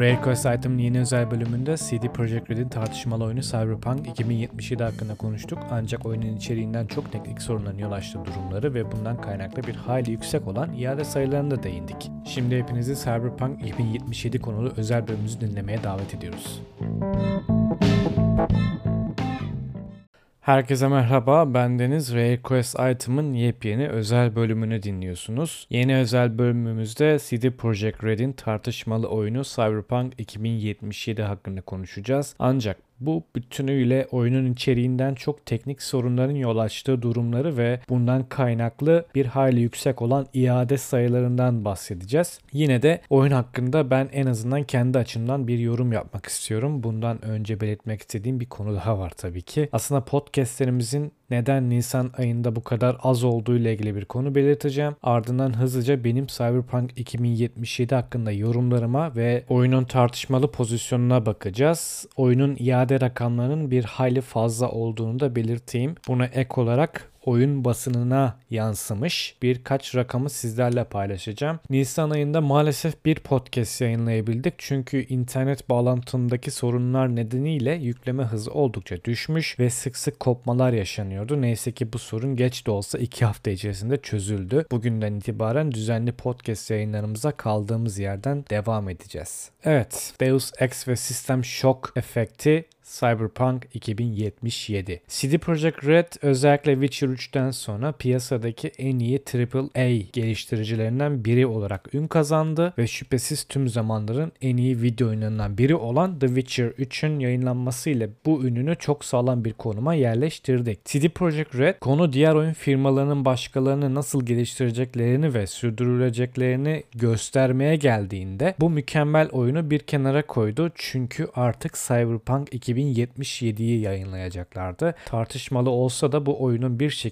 Rare Quest Item'ın yeni özel bölümünde CD Projekt Red'in tartışmalı oyunu Cyberpunk 2077 hakkında konuştuk. Ancak oyunun içeriğinden çok teknik sorunların yol açtığı durumları ve bundan kaynaklı bir hayli yüksek olan iade sayılarına da değindik. Şimdi hepinizi Cyberpunk 2077 konulu özel bölümümüzü dinlemeye davet ediyoruz. Herkese merhaba, ben Deniz. Rare Quest Item'ın yepyeni özel bölümünü dinliyorsunuz. Yeni özel bölümümüzde CD Projekt Red'in tartışmalı oyunu Cyberpunk 2077 hakkında konuşacağız. Ancak bu bütünüyle oyunun içeriğinden çok teknik sorunların yol açtığı durumları ve bundan kaynaklı bir hayli yüksek olan iade sayılarından bahsedeceğiz. Yine de oyun hakkında ben en azından kendi açımdan bir yorum yapmak istiyorum. Bundan önce belirtmek istediğim bir konu daha var tabii ki. Aslında podcastlerimizin neden Nisan ayında bu kadar az olduğu ile ilgili bir konu belirteceğim. Ardından hızlıca benim Cyberpunk 2077 hakkında yorumlarıma ve oyunun tartışmalı pozisyonuna bakacağız. Oyunun iade rakamlarının bir hayli fazla olduğunu da belirteyim. Buna ek olarak oyun basınına yansımış birkaç rakamı sizlerle paylaşacağım. Nisan ayında maalesef bir podcast yayınlayabildik çünkü internet bağlantımdaki sorunlar nedeniyle yükleme hızı oldukça düşmüş ve sık sık kopmalar yaşanıyordu. Neyse ki bu sorun geç de olsa 2 hafta içerisinde çözüldü. Bugünden itibaren düzenli podcast yayınlarımıza kaldığımız yerden devam edeceğiz. Evet, Deus Ex ve System Shock efekti Cyberpunk 2077. CD Projekt Red özellikle Witcher 3'ten sonra piyasadaki en iyi AAA geliştiricilerinden biri olarak ün kazandı ve şüphesiz tüm zamanların en iyi video oyunlarından biri olan The Witcher 3'ün yayınlanmasıyla bu ününü çok sağlam bir konuma yerleştirdik. CD Projekt Red konu diğer oyun firmalarının başkalarını nasıl geliştireceklerini ve sürdürüleceklerini göstermeye geldiğinde bu mükemmel oyunu bir kenara koydu çünkü artık Cyberpunk 2077 2077'yi yayınlayacaklardı. Tartışmalı olsa da bu oyunun bir şekilde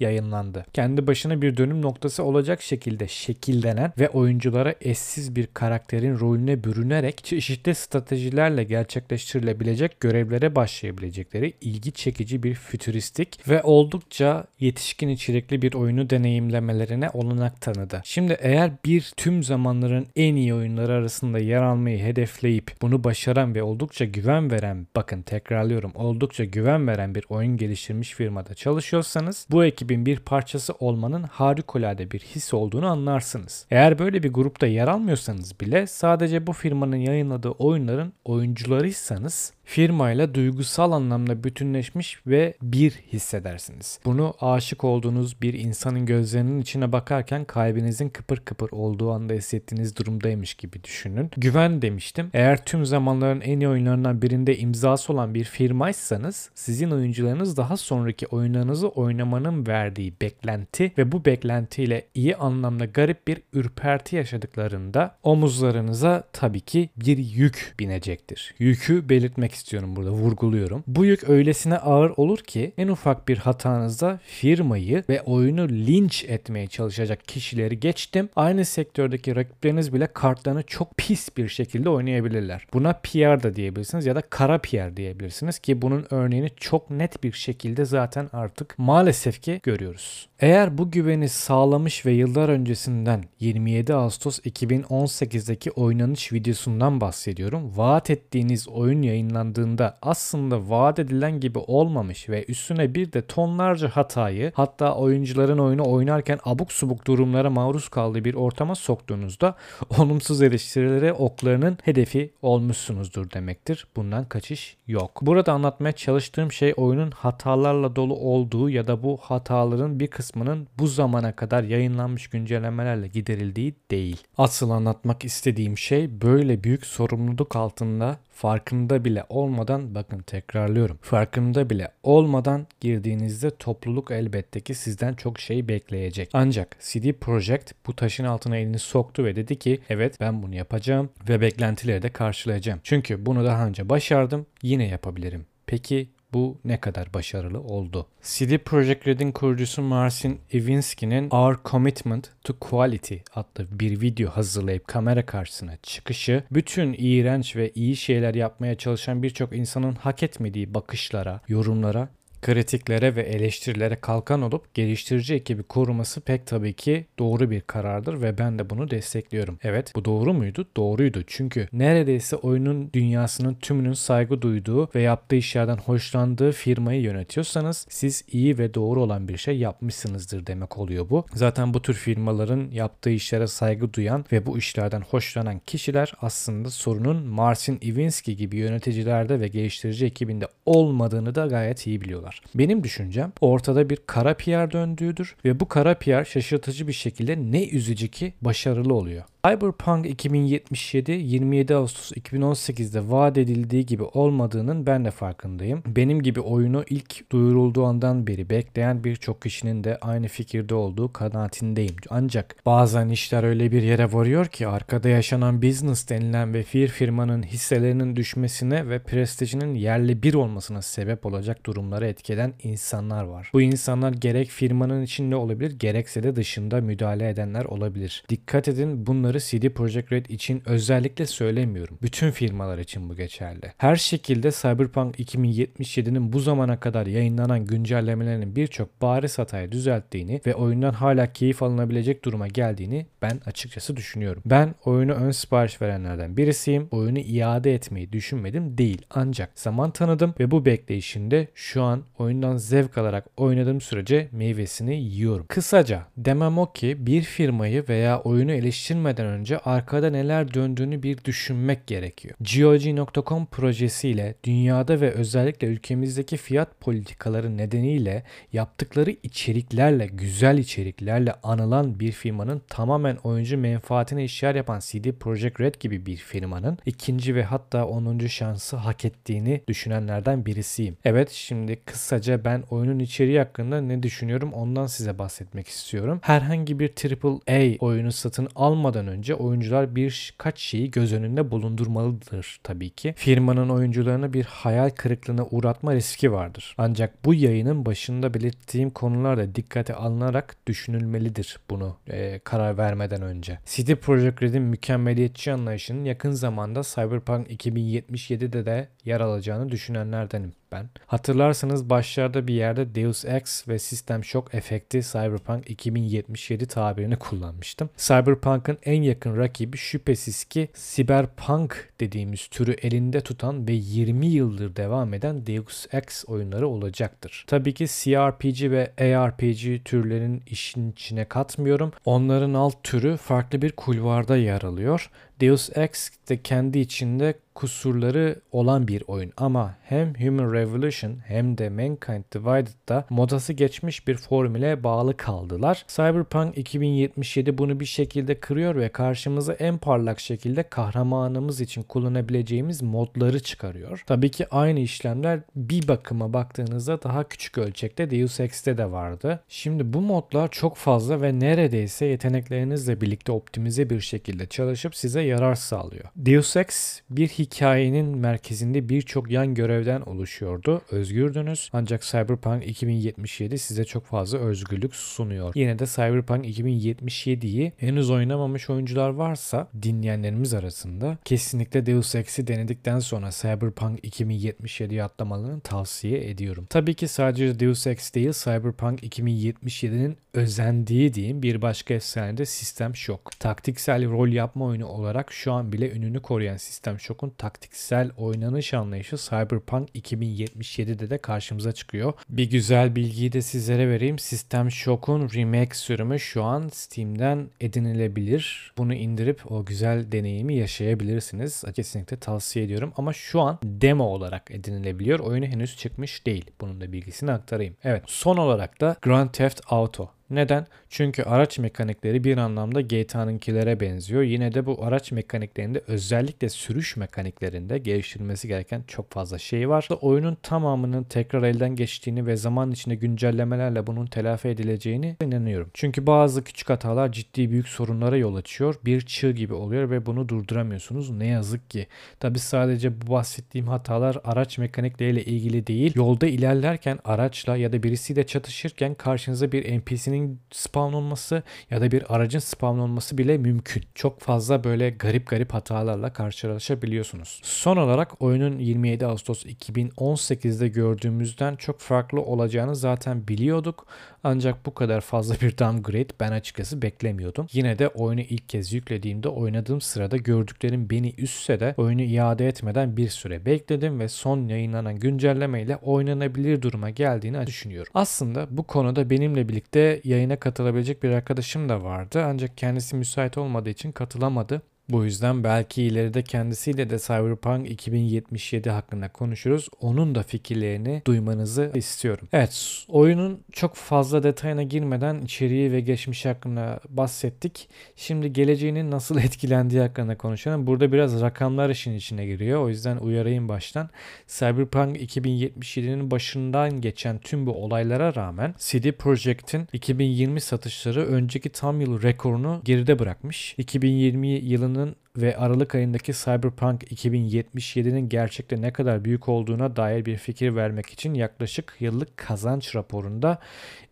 yayınlandı. Kendi başına bir dönüm noktası olacak şekilde şekillenen ve oyunculara eşsiz bir karakterin rolüne bürünerek çeşitli stratejilerle gerçekleştirilebilecek görevlere başlayabilecekleri ilgi çekici bir fütüristik ve oldukça yetişkin içerikli bir oyunu deneyimlemelerine olanak tanıdı. Şimdi eğer bir tüm zamanların en iyi oyunları arasında yer almayı hedefleyip bunu başaran ve oldukça güven veren bakın tekrarlıyorum oldukça güven veren bir oyun geliştirmiş firmada çalışıyorsanız bu ekibin bir parçası olmanın harikulade bir his olduğunu anlarsınız. Eğer böyle bir grupta yer almıyorsanız bile sadece bu firmanın yayınladığı oyunların oyuncularıysanız firmayla duygusal anlamda bütünleşmiş ve bir hissedersiniz. Bunu aşık olduğunuz bir insanın gözlerinin içine bakarken kalbinizin kıpır kıpır olduğu anda hissettiğiniz durumdaymış gibi düşünün. Güven demiştim. Eğer tüm zamanların en iyi oyunlarından birinde imzası olan bir firmaysanız sizin oyuncularınız daha sonraki oyunlarınızı oynamanın verdiği beklenti ve bu beklentiyle iyi anlamda garip bir ürperti yaşadıklarında omuzlarınıza tabii ki bir yük binecektir. Yükü belirtmek istiyorum burada vurguluyorum. Bu yük öylesine ağır olur ki en ufak bir hatanızda firmayı ve oyunu linç etmeye çalışacak kişileri geçtim. Aynı sektördeki rakipleriniz bile kartlarını çok pis bir şekilde oynayabilirler. Buna PR da diyebilirsiniz ya da kara PR diyebilirsiniz ki bunun örneğini çok net bir şekilde zaten artık maalesef ki görüyoruz. Eğer bu güveni sağlamış ve yıllar öncesinden 27 Ağustos 2018'deki oynanış videosundan bahsediyorum. Vaat ettiğiniz oyun yayınlandığında aslında vaat edilen gibi olmamış ve üstüne bir de tonlarca hatayı hatta oyuncuların oyunu oynarken abuk subuk durumlara maruz kaldığı bir ortama soktuğunuzda olumsuz eleştirilere oklarının hedefi olmuşsunuzdur demektir. Bundan kaçış yok. Burada anlatmaya çalıştığım şey oyunun hatalarla dolu olduğu ya da bu hataların bir kısmının bu zamana kadar yayınlanmış güncellemelerle giderildiği değil. Asıl anlatmak istediğim şey böyle büyük sorumluluk altında farkında bile olmadan bakın tekrarlıyorum. Farkında bile olmadan girdiğinizde topluluk elbette ki sizden çok şey bekleyecek. Ancak CD Projekt bu taşın altına elini soktu ve dedi ki evet ben bunu yapacağım ve beklentileri de karşılayacağım. Çünkü bunu daha önce başardım yine yapabilirim. Peki bu ne kadar başarılı oldu. CD Projekt Red'in kurucusu Marcin Iwinski'nin Our Commitment to Quality adlı bir video hazırlayıp kamera karşısına çıkışı bütün iğrenç ve iyi şeyler yapmaya çalışan birçok insanın hak etmediği bakışlara, yorumlara kritiklere ve eleştirilere kalkan olup geliştirici ekibi koruması pek tabii ki doğru bir karardır ve ben de bunu destekliyorum. Evet bu doğru muydu? Doğruydu. Çünkü neredeyse oyunun dünyasının tümünün saygı duyduğu ve yaptığı işlerden hoşlandığı firmayı yönetiyorsanız siz iyi ve doğru olan bir şey yapmışsınızdır demek oluyor bu. Zaten bu tür firmaların yaptığı işlere saygı duyan ve bu işlerden hoşlanan kişiler aslında sorunun Marcin Iwinski gibi yöneticilerde ve geliştirici ekibinde olmadığını da gayet iyi biliyorlar. Benim düşüncem ortada bir kara PR döndüğüdür ve bu kara PR şaşırtıcı bir şekilde ne üzücü ki başarılı oluyor. Cyberpunk 2077 27 Ağustos 2018'de vaat edildiği gibi olmadığının ben de farkındayım. Benim gibi oyunu ilk duyurulduğu andan beri bekleyen birçok kişinin de aynı fikirde olduğu kanaatindeyim. Ancak bazen işler öyle bir yere varıyor ki arkada yaşanan business denilen ve bir firmanın hisselerinin düşmesine ve prestijinin yerli bir olmasına sebep olacak durumları etkilen insanlar var. Bu insanlar gerek firmanın içinde olabilir gerekse de dışında müdahale edenler olabilir. Dikkat edin bunları bunları CD Projekt Red için özellikle söylemiyorum. Bütün firmalar için bu geçerli. Her şekilde Cyberpunk 2077'nin bu zamana kadar yayınlanan güncellemelerinin birçok bariz hatayı düzelttiğini ve oyundan hala keyif alınabilecek duruma geldiğini ben açıkçası düşünüyorum. Ben oyunu ön sipariş verenlerden birisiyim. Oyunu iade etmeyi düşünmedim değil. Ancak zaman tanıdım ve bu bekleyişinde şu an oyundan zevk alarak oynadığım sürece meyvesini yiyorum. Kısaca demem o ki bir firmayı veya oyunu eleştirmeden geçmeden önce arkada neler döndüğünü bir düşünmek gerekiyor. GOG.com projesiyle dünyada ve özellikle ülkemizdeki fiyat politikaları nedeniyle yaptıkları içeriklerle, güzel içeriklerle anılan bir firmanın tamamen oyuncu menfaatine işler yapan CD Projekt Red gibi bir firmanın ikinci ve hatta onuncu şansı hak ettiğini düşünenlerden birisiyim. Evet şimdi kısaca ben oyunun içeriği hakkında ne düşünüyorum ondan size bahsetmek istiyorum. Herhangi bir AAA oyunu satın almadan önce önce oyuncular birkaç şeyi göz önünde bulundurmalıdır tabii ki. Firmanın oyuncularını bir hayal kırıklığına uğratma riski vardır. Ancak bu yayının başında belirttiğim konular da dikkate alınarak düşünülmelidir bunu e, karar vermeden önce. CD Projekt Red'in mükemmeliyetçi anlayışının yakın zamanda Cyberpunk 2077'de de yer alacağını düşünenlerdenim ben. Hatırlarsanız başlarda bir yerde Deus Ex ve System Shock efekti Cyberpunk 2077 tabirini kullanmıştım. Cyberpunk'ın en yakın rakibi şüphesiz ki Cyberpunk dediğimiz türü elinde tutan ve 20 yıldır devam eden Deus Ex oyunları olacaktır. Tabii ki CRPG ve ARPG türlerin işin içine katmıyorum. Onların alt türü farklı bir kulvarda yer alıyor. Deus Ex de kendi içinde kusurları olan bir oyun ama hem Human Revolution hem de Mankind Divided'da modası geçmiş bir formüle bağlı kaldılar. Cyberpunk 2077 bunu bir şekilde kırıyor ve karşımıza en parlak şekilde kahramanımız için kullanabileceğimiz modları çıkarıyor. Tabii ki aynı işlemler bir bakıma baktığınızda daha küçük ölçekte Deus Ex'te de vardı. Şimdi bu modlar çok fazla ve neredeyse yeteneklerinizle birlikte optimize bir şekilde çalışıp size yarar sağlıyor. Deus Ex bir hikayenin merkezinde birçok yan görevden oluşuyordu. Özgürdünüz ancak Cyberpunk 2077 size çok fazla özgürlük sunuyor. Yine de Cyberpunk 2077'yi henüz oynamamış oyuncular varsa dinleyenlerimiz arasında kesinlikle Deus Ex'i denedikten sonra Cyberpunk 2077'yi atlamalarını tavsiye ediyorum. Tabii ki sadece Deus Ex değil Cyberpunk 2077'nin özendiği diyeyim bir başka efsane de System Shock. Taktiksel rol yapma oyunu olarak şu an bile ününü koruyan System Shock'un taktiksel oynanış anlayışı Cyberpunk 2077'de de karşımıza çıkıyor. Bir güzel bilgiyi de sizlere vereyim. System Shock'un remake sürümü şu an Steam'den edinilebilir. Bunu indirip o güzel deneyimi yaşayabilirsiniz. Kesinlikle tavsiye ediyorum ama şu an demo olarak edinilebiliyor. Oyunu henüz çıkmış değil. Bunun da bilgisini aktarayım. Evet son olarak da Grand Theft Auto neden? Çünkü araç mekanikleri bir anlamda GTA'nınkilere benziyor. Yine de bu araç mekaniklerinde özellikle sürüş mekaniklerinde geliştirilmesi gereken çok fazla şey var. Oyunun tamamının tekrar elden geçtiğini ve zaman içinde güncellemelerle bunun telafi edileceğini inanıyorum. Çünkü bazı küçük hatalar ciddi büyük sorunlara yol açıyor. Bir çığ gibi oluyor ve bunu durduramıyorsunuz. Ne yazık ki. Tabi sadece bu bahsettiğim hatalar araç mekanikleriyle ilgili değil. Yolda ilerlerken araçla ya da birisiyle çatışırken karşınıza bir NPC'nin NPC'nin spawn olması ya da bir aracın spawn olması bile mümkün. Çok fazla böyle garip garip hatalarla karşılaşabiliyorsunuz. Son olarak oyunun 27 Ağustos 2018'de gördüğümüzden çok farklı olacağını zaten biliyorduk. Ancak bu kadar fazla bir downgrade ben açıkçası beklemiyordum. Yine de oyunu ilk kez yüklediğimde oynadığım sırada gördüklerim beni üstse de oyunu iade etmeden bir süre bekledim ve son yayınlanan güncellemeyle oynanabilir duruma geldiğini düşünüyorum. Aslında bu konuda benimle birlikte yayına katılabilecek bir arkadaşım da vardı ancak kendisi müsait olmadığı için katılamadı. Bu yüzden belki ileride kendisiyle de Cyberpunk 2077 hakkında konuşuruz. Onun da fikirlerini duymanızı istiyorum. Evet, oyunun çok fazla detayına girmeden içeriği ve geçmiş hakkında bahsettik. Şimdi geleceğinin nasıl etkilendiği hakkında konuşalım. Burada biraz rakamlar işin içine giriyor. O yüzden uyarayım baştan. Cyberpunk 2077'nin başından geçen tüm bu olaylara rağmen CD Projekt'in 2020 satışları önceki tam yıl rekorunu geride bırakmış. 2020 yılın yılının ve Aralık ayındaki Cyberpunk 2077'nin gerçekte ne kadar büyük olduğuna dair bir fikir vermek için yaklaşık yıllık kazanç raporunda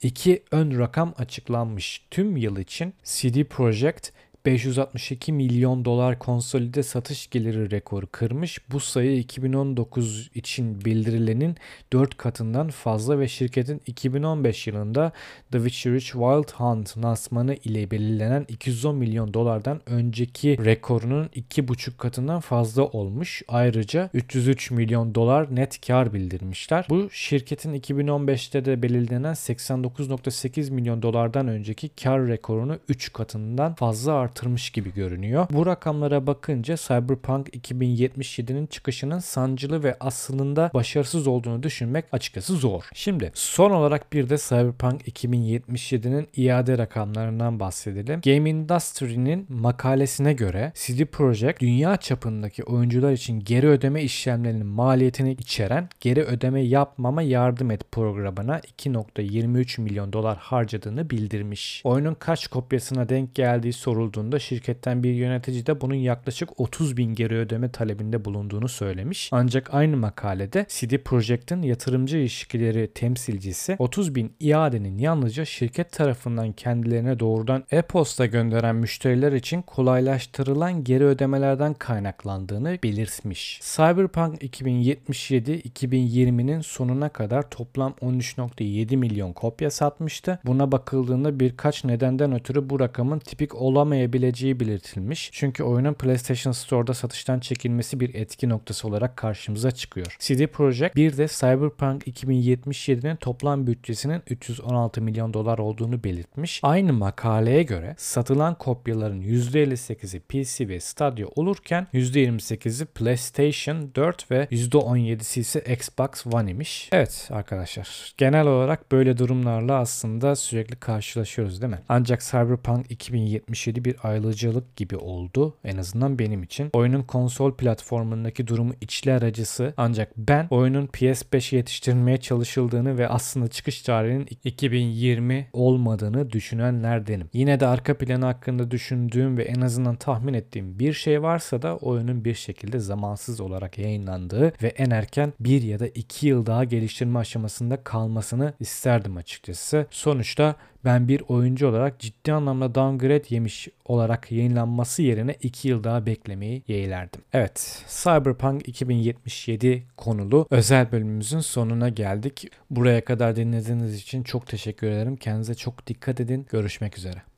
iki ön rakam açıklanmış. Tüm yıl için CD Projekt 562 milyon dolar konsolide satış geliri rekoru kırmış. Bu sayı 2019 için bildirilenin 4 katından fazla ve şirketin 2015 yılında The Witcher 3 Wild Hunt lansmanı ile belirlenen 210 milyon dolardan önceki rekorunun 2,5 katından fazla olmuş. Ayrıca 303 milyon dolar net kar bildirmişler. Bu şirketin 2015'te de belirlenen 89.8 milyon dolardan önceki kar rekorunu 3 katından fazla artırmışlar artırmış gibi görünüyor. Bu rakamlara bakınca Cyberpunk 2077'nin çıkışının sancılı ve aslında başarısız olduğunu düşünmek açıkçası zor. Şimdi son olarak bir de Cyberpunk 2077'nin iade rakamlarından bahsedelim. Game Industry'nin makalesine göre CD Projekt dünya çapındaki oyuncular için geri ödeme işlemlerinin maliyetini içeren geri ödeme yapmama yardım et programına 2.23 milyon dolar harcadığını bildirmiş. Oyunun kaç kopyasına denk geldiği sorulduğunda sorduğunda şirketten bir yönetici de bunun yaklaşık 30 bin geri ödeme talebinde bulunduğunu söylemiş. Ancak aynı makalede CD Projekt'in yatırımcı ilişkileri temsilcisi 30 bin iadenin yalnızca şirket tarafından kendilerine doğrudan e-posta gönderen müşteriler için kolaylaştırılan geri ödemelerden kaynaklandığını belirtmiş. Cyberpunk 2077 2020'nin sonuna kadar toplam 13.7 milyon kopya satmıştı. Buna bakıldığında birkaç nedenden ötürü bu rakamın tipik olamayabilir olabileceği belirtilmiş. Çünkü oyunun PlayStation Store'da satıştan çekilmesi bir etki noktası olarak karşımıza çıkıyor. CD Projekt bir de Cyberpunk 2077'nin toplam bütçesinin 316 milyon dolar olduğunu belirtmiş. Aynı makaleye göre satılan kopyaların %58'i PC ve Stadia olurken %28'i PlayStation 4 ve %17'si ise Xbox One imiş. Evet arkadaşlar genel olarak böyle durumlarla aslında sürekli karşılaşıyoruz değil mi? Ancak Cyberpunk 2077 bir ayrıcalık gibi oldu en azından benim için. Oyunun konsol platformundaki durumu içler acısı ancak ben oyunun PS5 yetiştirilmeye çalışıldığını ve aslında çıkış tarihinin 2020 olmadığını düşünenlerdenim. Yine de arka planı hakkında düşündüğüm ve en azından tahmin ettiğim bir şey varsa da oyunun bir şekilde zamansız olarak yayınlandığı ve en erken bir ya da iki yıl daha geliştirme aşamasında kalmasını isterdim açıkçası. Sonuçta ben bir oyuncu olarak ciddi anlamda downgrade yemiş olarak yayınlanması yerine 2 yıl daha beklemeyi yeğlerdim. Evet, Cyberpunk 2077 konulu özel bölümümüzün sonuna geldik. Buraya kadar dinlediğiniz için çok teşekkür ederim. Kendinize çok dikkat edin. Görüşmek üzere.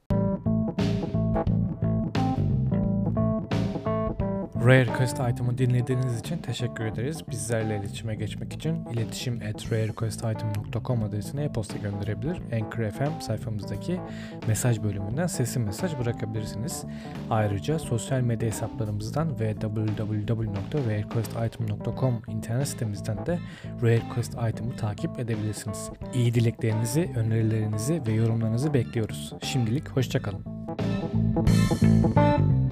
Request item'ı dinlediğiniz için teşekkür ederiz. Bizlerle iletişime geçmek için iletişim at rarerequestitem.com adresine e-posta gönderebilir. Anchor FM sayfamızdaki mesaj bölümünden sesli mesaj bırakabilirsiniz. Ayrıca sosyal medya hesaplarımızdan ve www.rarerequestitem.com internet sitemizden de Rare Request item'ı takip edebilirsiniz. İyi dileklerinizi, önerilerinizi ve yorumlarınızı bekliyoruz. Şimdilik hoşçakalın. Müzik